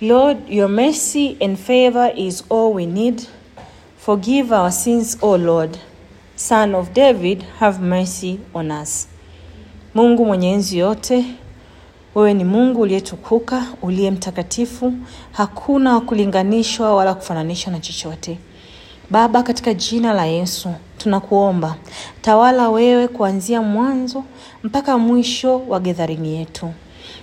Lord, your mercy and favor is all we need. Forgive our sins, O Lord. Son of David, have mercy on us. Mungu mwenye enzi yote, wewe ni Mungu uliyetukuka, uliye mtakatifu, hakuna wa kulinganishwa wala kufananishwa na chochote. Baba, katika jina la Yesu tunakuomba, tawala wewe kuanzia mwanzo mpaka mwisho wa gedharini yetu,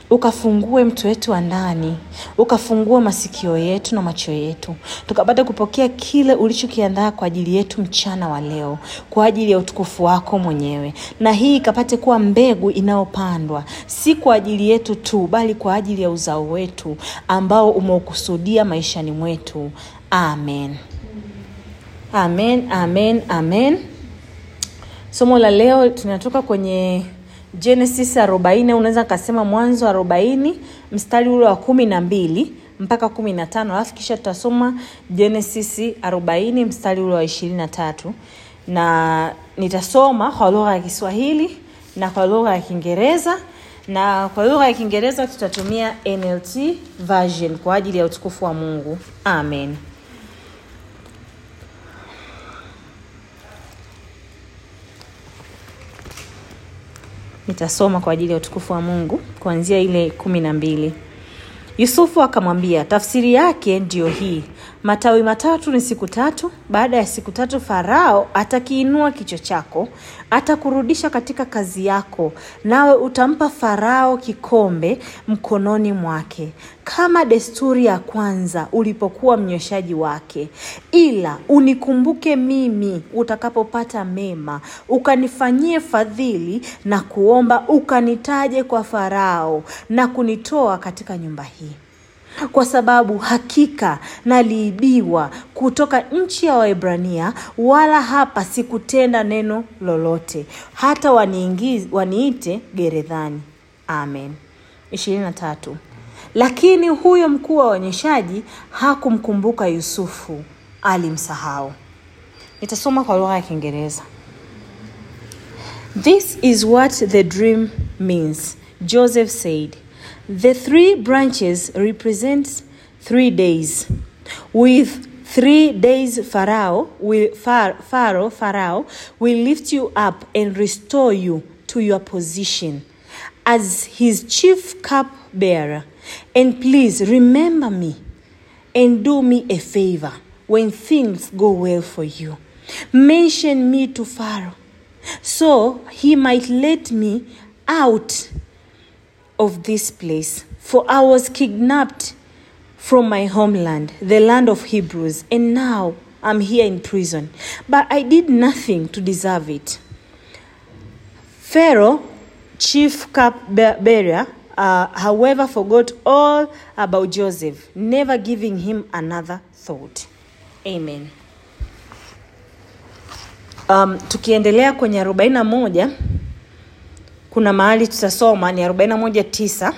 ukafungue mtu wetu wa ndani, ukafungue masikio yetu na macho yetu, tukapata kupokea kile ulichokiandaa kwa ajili yetu mchana wa leo, kwa ajili ya utukufu wako mwenyewe, na hii ikapate kuwa mbegu inayopandwa si kwa ajili yetu tu, bali kwa ajili ya uzao wetu ambao umeukusudia maishani mwetu. Amen. Amen, amen, amen. Somo la leo tunatoka kwenye Genesis 40, unaweza kasema Mwanzo 40 mstari ule wa kumi na mbili mpaka kumi na tano alafu kisha tutasoma Genesis 40 mstari ule wa ishirini na tatu na nitasoma kwa lugha ya Kiswahili na kwa lugha ya Kiingereza na kwa lugha ya Kiingereza tutatumia NLT version kwa ajili ya utukufu wa Mungu. Amen. Nitasoma kwa ajili ya utukufu wa mungu kuanzia ile kumi na mbili. Yusufu akamwambia tafsiri yake ndiyo hii matawi matatu ni siku tatu. Baada ya siku tatu farao atakiinua kichwa chako atakurudisha katika kazi yako nawe utampa farao kikombe mkononi mwake kama desturi ya kwanza ulipokuwa mnyweshaji wake. Ila unikumbuke mimi utakapopata mema ukanifanyie fadhili na kuomba ukanitaje kwa farao na kunitoa katika nyumba hii kwa sababu hakika naliibiwa kutoka nchi ya waebrania wala hapa sikutenda neno lolote hata waniite gerezani. Amen. 23 lakini huyo mkuu wa waonyeshaji hakumkumbuka yusufu alimsahau. Nitasoma kwa lugha ya kiingereza. This is what the dream means joseph said The three branches represent three days. With three days, Pharaoh will, Pharaoh, Pharaoh will lift you up and restore you to your position as his chief cupbearer. And please remember me and do me a favor when things go well for you. Mention me to Pharaoh so he might let me out of this place, for I was kidnapped from my homeland, the land of Hebrews, and now I'm here in prison. But I did nothing to deserve it. Pharaoh, chief cupbearer, uh, however, forgot all about Joseph, never giving him another thought. Amen. Um, tukiendelea kwenye 41 kuna mahali tutasoma ni 419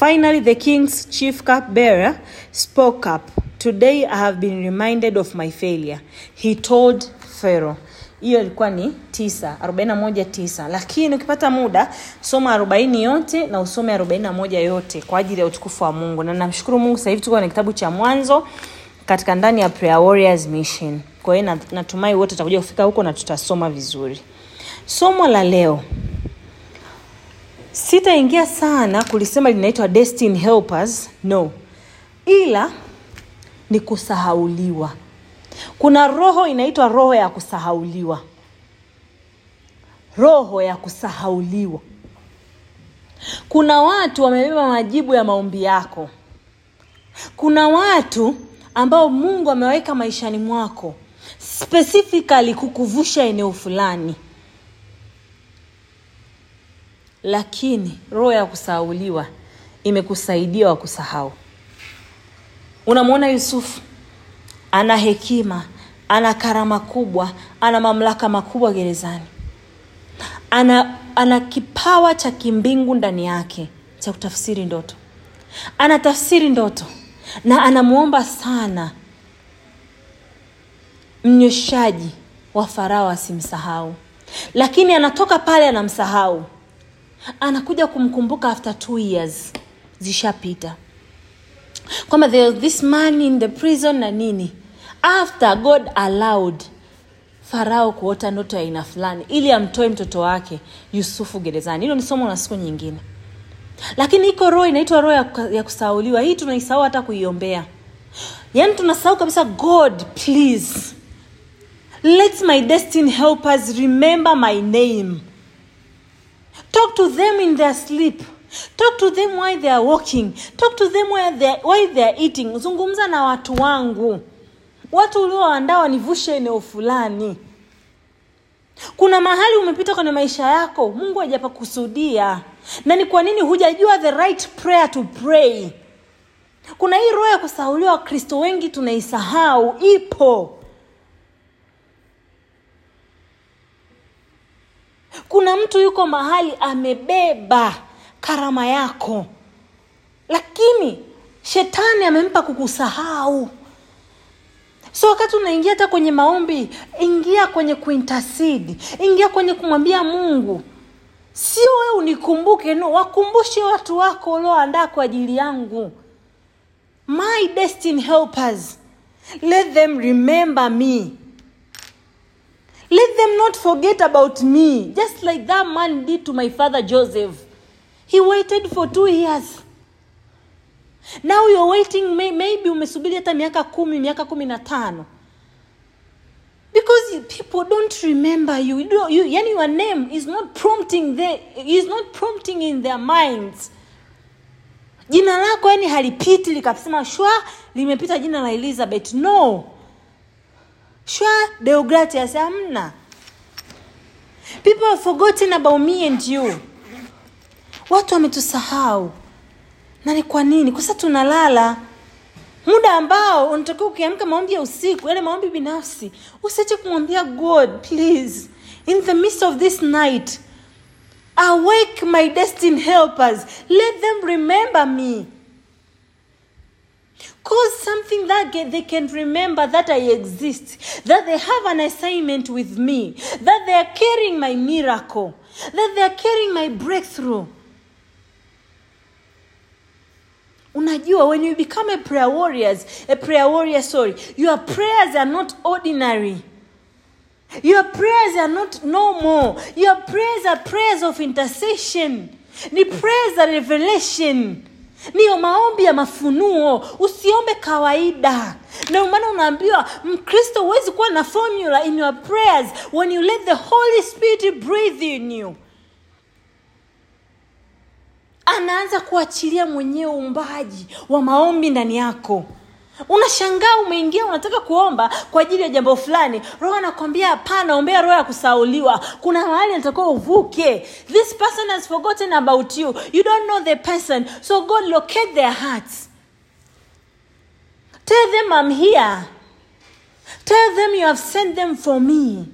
finally the king's chief cupbearer spoke up. Today i have been reminded of my failure. He told pharaoh. Hiyo ilikuwa ni 9 41 9 lakini ukipata muda soma 40 yote na usome 41 yote kwa ajili ya utukufu wa mungu. Na namshukuru mungu sasa hivi tuko kwenye kitabu cha mwanzo katika ndani ya prayer warriors mission. Kwa hiyo natumai wote tutakuja kufika huko na tutasoma vizuri. Somo la leo sitaingia sana kulisema linaitwa destiny helpers no. Ila ni kusahauliwa. Kuna roho inaitwa roho ya kusahauliwa. Roho ya kusahauliwa. Kuna watu wamebeba majibu ya maombi yako. Kuna watu ambao mungu ameweka maishani mwako. Specifically kukuvusha eneo fulani lakini roho ya kusahauliwa imekusaidia wa kusahau. Unamwona yusufu ana hekima ana karama kubwa ana mamlaka makubwa gerezani. Ana ana kipawa cha kimbingu ndani yake cha kutafsiri ndoto. Anatafsiri ndoto na anamwomba sana mnyweshaji wa farao asimsahau. Lakini anatoka pale anamsahau anakuja kumkumbuka after two years. Zishapita. Kwamba this man in the prison na nini. After god allowed farao kuota ndoto ya aina fulani ili amtoe mtoto wake yusufu gerezani. Hilo ni somo la siku nyingine. Lakini iko roho inaitwa roho ya, ya kusauliwa. Hii tunaisahau hata kuiombea. Yaani tunasahau kabisa god please let my destiny helpers remember my name talk to them in their sleep. Talk to them while they are walking. Talk to them while they are, while they are eating. Zungumza na watu wangu. Watu ulioandaa wanivushe eneo fulani. Kuna mahali umepita kwenye maisha yako mungu hajapakusudia. Na ni kwa nini hujajua the right prayer to pray? Kuna hii roho ya kusahauliwa wakristo wengi tunaisahau ipo kuna mtu yuko mahali amebeba karama yako. Lakini shetani amempa kukusahau. So wakati unaingia hata kwenye maombi ingia kwenye kuintasidi ingia kwenye kumwambia mungu. Sio wewe unikumbuke no wakumbushe watu wako ulioandaa kwa ajili yangu. My destiny helpers let them remember me let them not forget about me. Just like that man did to my father joseph. He waited for two years. Now you're waiting may, maybe umesubiri hata miaka kumi miaka kumi na tano. Because people don't remember you, you, you yani your name is not prompting the, is not prompting in their minds. Jina lako yani halipiti likasema shwa limepita jina la elizabeth. No shwa deogratias hamna people have forgotten about me and you. Watu wametusahau. Na ni kwa nini? Kwa sababu tunalala. Muda ambao unatakiwa ukiamka maombi ya usiku yale maombi binafsi usiache kumwambia god please. In the midst of this night awake my destined helpers. Let them remember me cause something that they can remember that i exist that they have an assignment with me that they are carrying my miracle that they are carrying my breakthrough unajua when you become a prayer warriors a prayer warrior sorry your prayers are not ordinary. Your prayers are not normal your prayers are prayers of intercession. The prayers are revelation niyo maombi ya mafunuo. Usiombe kawaida. Ndio maana unaambiwa mkristo huwezi kuwa na formula in your prayers when you let the holy spirit breathe in you. Anaanza kuachilia mwenyewe uumbaji wa maombi ndani yako unashangaa umeingia unataka kuomba kwa ajili ya jambo fulani. Roho anakwambia hapana ombea roho ya kusauliwa. Kuna mahali natakiwa uvuke. This person has forgotten about you. You don't know the person. So god locate their hearts. Tell them i'm here. Tell them you have sent them for me.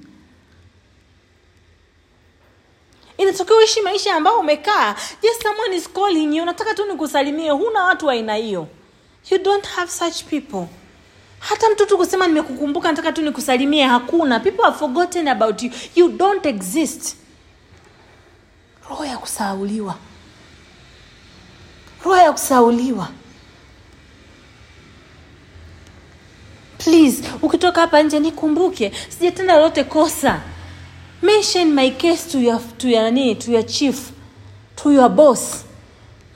Inatakiwa uishi maisha ambayo umekaa. Just someone is calling you. Unataka tu nikusalimie. Huna watu wa aina hiyo you don't have such people. Hata mtoto kusema nimekukumbuka nataka tu nikusalimie hakuna. People have forgotten about you. You don't exist. Roho ya kusahauliwa roho ya kusahauliwa please ukitoka hapa nje nikumbuke sijatenda lolote kosa. Mention my case to your, to your, nini, to your chief to your boss.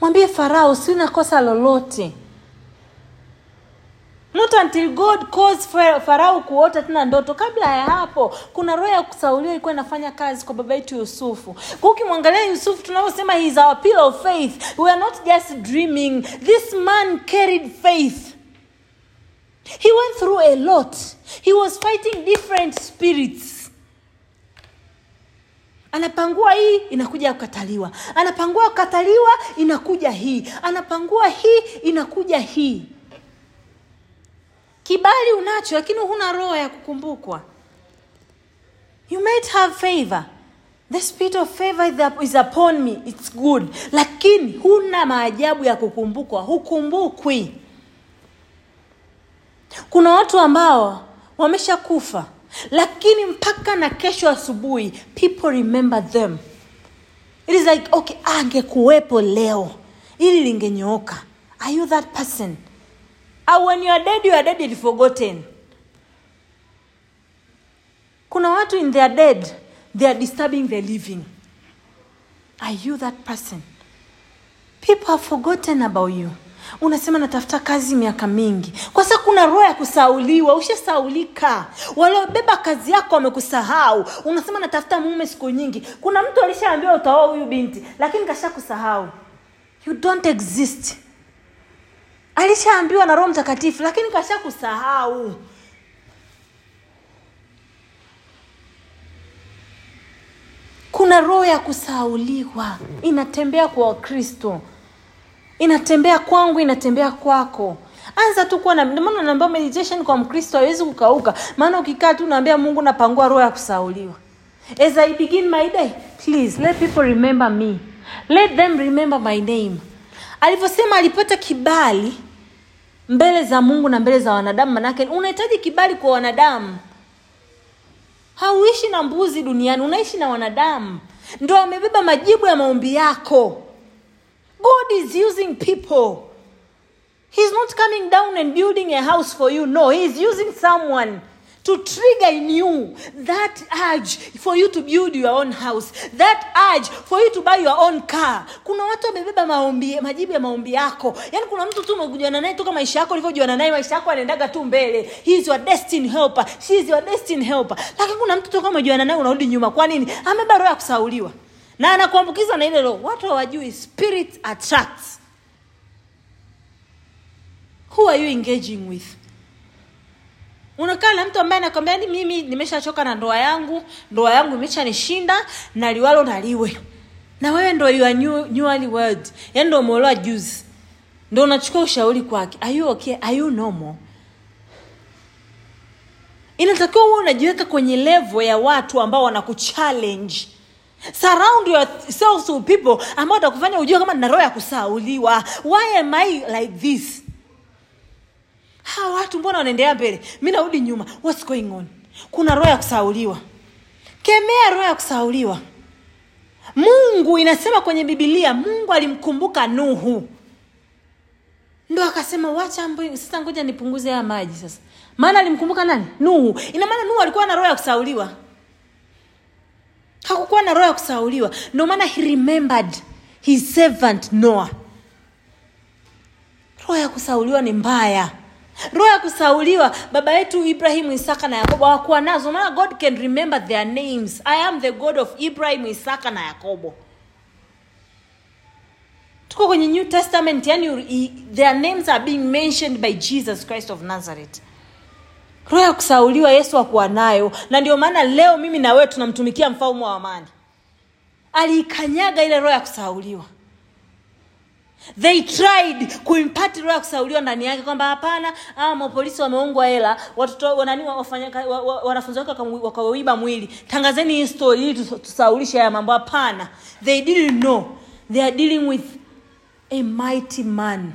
Mwambie farao sina kosa lolote not until god cause farao kuota tena ndoto. Kabla ya hapo kuna roho ya kusauliwa ilikuwa inafanya kazi kwa baba yetu yusufu. Kwa ukimwangalia yusufu tunavyosema he is our pillar of faith. We are not just dreaming. This man carried faith. He went through a lot. He was fighting different spirits. Anapangua hii inakuja kukataliwa. Anapangua kukataliwa inakuja hii. Anapangua hii inakuja hii kibali unacho lakini huna roho ya kukumbukwa. You might have favor. The spirit of favor is upon me. Its good. Lakini huna maajabu ya kukumbukwa. Hukumbukwi. Kuna watu ambao wameshakufa lakini mpaka na kesho asubuhi people remember them. It is like okay angekuwepo leo ili lingenyooka are you that person au when you are dead you are dead and forgotten. Kuna watu in their dead they are disturbing the living. Are you that person? People have forgotten about you. Unasema natafuta kazi miaka mingi. Kwa sababu kuna roho ya kusauliwa ushasaulika. Waliobeba kazi yako wamekusahau. Unasema natafuta mume siku nyingi. Kuna mtu alishaambiwa utaoa huyu binti lakini kasha kusahau you don't exist alishaambiwa na roho mtakatifu lakini kasha kusahau. Kuna roho ya kusauliwa. Inatembea kwa wakristo. Inatembea kwangu inatembea kwako. Anza tu kuwa ndio meditation kwa mkristo hawezi kukauka. Maana ukikaa tu unaambia mungu napangua roho ya kusauliwa. As i begin my day please let people remember me. Let them remember my name alivyosema alipata kibali mbele za mungu na mbele za wanadamu manake unahitaji kibali kwa wanadamu. Hauishi na mbuzi duniani unaishi na wanadamu. Ndo amebeba majibu ya maombi yako. God is using people. He's not coming down and building a house for you. No he's using someone to trigger in you that urge for you to build your own house that urge for you to buy your own car. Kuna watu wamebeba maombi majibu ya maombi yako. Yaani kuna mtu tu umejuana naye toka maisha yako ulivyojuana naye maisha yako anaendaga tu mbele. He is destiny helper. She is destiny helper. Lakini kuna mtu toka umejuana naye unarudi nyuma. Kwa nini? Amebeba roho ya kusauliwa. Na anakuambukiza na ile roho. Watu hawajui. Spirit attracts. Who are you engaging with unakaa na mtu ambaye anakwambia ni mimi nimeshachoka na ndoa yangu ndoa yangu imeshanishinda na liwalo naliwe na wewe ndo you are new, newly world yani ndo umeolewa juzi. Ndo unachukua ushauri kwake. Are you okay? Are you normal inatakiwa huwe unajiweka kwenye levo ya watu ambao wanakuchallenge. Surround yourself to people ambao watakufanya ujue kama nina roho ya kusauliwa. Why am i like this hawa watu mbona wanaendelea mbele? Mi narudi nyuma. What's going on? Kuna roho ya kusauliwa. Kemea roho ya kusauliwa. Mungu inasema kwenye bibilia mungu alimkumbuka nuhu. Ndo akasema wacha mbo- sasa ngoja nipunguze haya maji sasa. Maana alimkumbuka nani? Nuhu. Ina nuhu alikuwa na roho ya kusauliwa? Hakukuwa na roho ya kusauliwa. Ndio maana he remembered his servant noah. Roho ya kusauliwa ni mbaya roho ya kusauliwa baba yetu ibrahimu isaka na yakobo hawakuwa nazo. Maana god can remember their names. I am the god of ibrahim isaka na yakobo. Tuko kwenye new testament yani their names are being mentioned by jesus christ of nazareth. Roho ya kusauliwa yesu akuwa nayo. Na ndio maana leo mimi na wewe tunamtumikia mfalme wa amani. Aliikanyaga ile roho ya kusauliwa they tried kuimpati roho ya kusauliwa ndani yake kwamba hapana awa mapolisi wameungwa hela watoto nani wanafunzi wake wakauiba mwili. Tangazeni hii story ili tusaulishe haya mambo. Hapana. They didn't know. They are dealing with a mighty man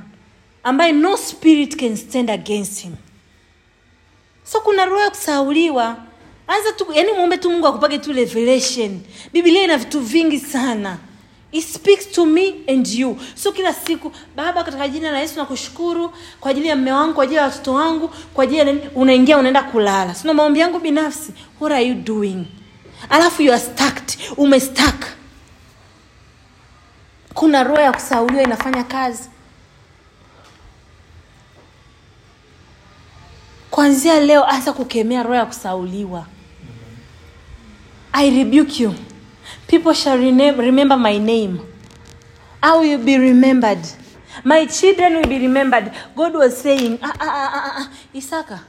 ambaye no spirit can stand against him. So kuna roho ya kusauliwa. Anza tu yani muombe tu mungu akupage tu revelation. Biblia ina vitu vingi sana It speaks to me and you. So kila siku baba katika jina la yesu nakushukuru kwa ajili ya mme wangu kwa ajili ya watoto wangu kwa ajili ya unaingia unaenda kulala. Sina maombi yangu binafsi. What are you doing? Alafu you are stuck umestuck kuna roho ya kusauliwa inafanya kazi. Kwanzia leo anza kukemea roho ya kusauliwa. I rebuke you people shall remember my name. I will be remembered? My children will be remembered. God was saying ah, ah, ah, ah, ah, isaka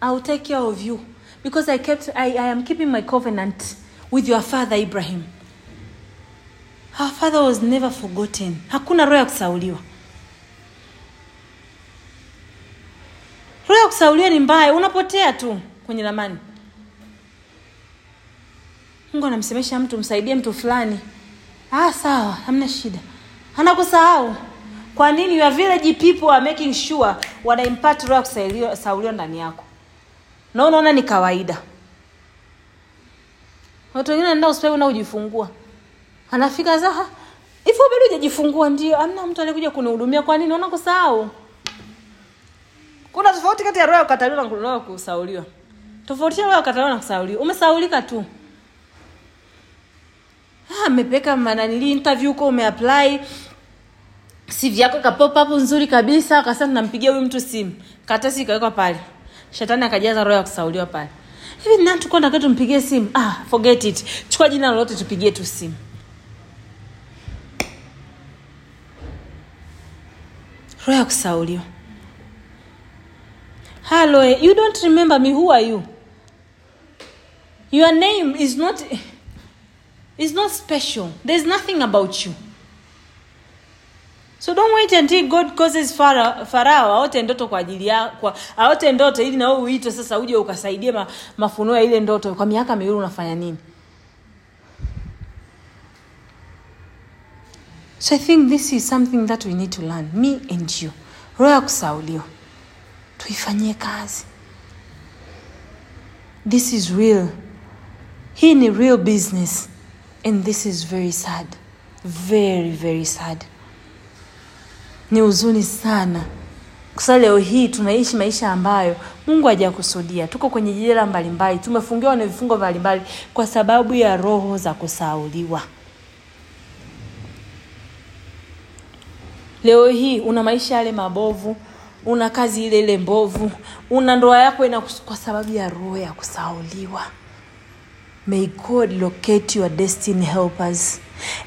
i will take care of you because i kept I, i am keeping my covenant with your father Ibrahim. our father was never forgotten. Hakuna roho ya kusauliwa. Roho ya kusauliwa ni mbaya. Unapotea tu kwenye ramani mungu anamsemesha mtu msaidie mtu fulani. Ah sawa hamna shida. Anakusahau. Kwa nini? Your village people are making sure wana impact roho ndani yako. Na unaona ni kawaida. Watu wengine anaenda hospitali na kujifungua anafika zaha hivyo bado hujajifungua? Ndio amna mtu alikuja kunihudumia. Kwa nini? Unakusahau kuna tofauti kati ya roho ya kukataliwa na roho ya kusauliwa tofautisha roho ya kukataliwa na kusauliwa umesaulika tu Ah, amepeka mananili interview huko umeapply? CV yako kapop up nzuri kabisa akasema tunampigia huyu mtu simu. Karatasi ikawekwa pale. Shetani akajaza roho ya kusauliwa pale. Hivi ni nani tumpigie simu? Ah forget it. Chukua jina lolote tupigie tu simu. Roho ya kusauliwa. Hello you don't remember me. Who are you? Your name is not is not special. There's nothing about you. So don't wait until god causes Pharaoh, aote ndoto kwa ajili yako, aote ndoto ili na uitwe sasa uje ukasaidie ma, mafunuo ya ile ndoto. Kwa miaka miwili unafanya nini? So i think this is something that we need to learn. Me and you. Roho ya kusauliwa. Tuifanyie kazi. This is real. Hii ni real business and this is very sad. Very very sad. Ni huzuni sana. Kwa leo hii tunaishi maisha ambayo mungu hajakusudia. Tuko kwenye jela mbalimbali. Tumefungiwa na vifungo mbalimbali kwa sababu ya roho za kusauliwa. Leo hii una maisha yale mabovu una kazi ile ile mbovu una ndoa yako ina kwa sababu ya roho ya kusauliwa may god locate your destiny helpers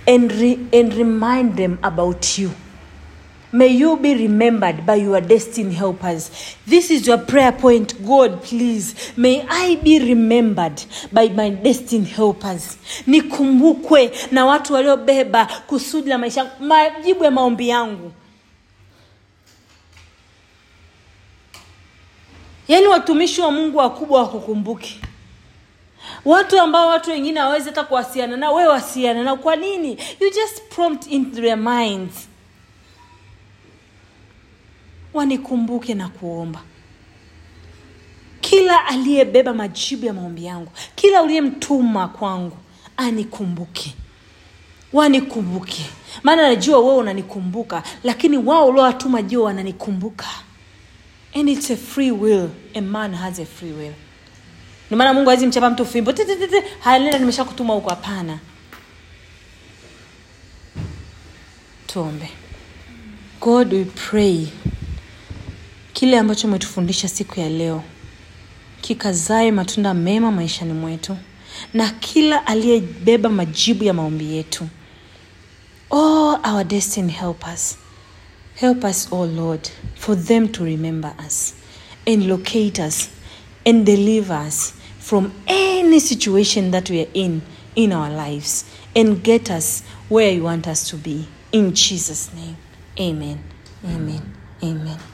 and, re, and remind them about you May you be remembered by your destiny helpers. This is your prayer point. God, please, may I be remembered by my destiny helpers. Nikumbukwe na watu waliobeba kusudi la maisha majibu ya maombi yangu. Yaani watumishi wa Mungu wakubwa wakukumbuke. Watu ambao watu wengine hawawezi hata kuwasiliana nao, wewe wasiliana nao. Kwa nini? You just prompt into their minds. Wanikumbuke na kuomba. Kila aliyebeba majibu ya maombi yangu kila uliyemtuma kwangu anikumbuke. Wanikumbuke. Maana najua wewe unanikumbuka lakini wao uliowatuma jua wananikumbuka. And it's a free will. A man has a free will ndio maana mungu awezi mchapa mtu fimbo. Titititi nimesha kutuma huko. Hapana. Tuombe. God we pray. Kile ambacho umetufundisha siku ya leo kikazae matunda mema maishani mwetu na kila aliyebeba majibu ya maombi yetu. All our destiny help us help us oh lord for them to remember us and locate us and deliver us from any situation that we are in in our lives and get us where you want us to be. In jesus name. Amen. Amen. Amen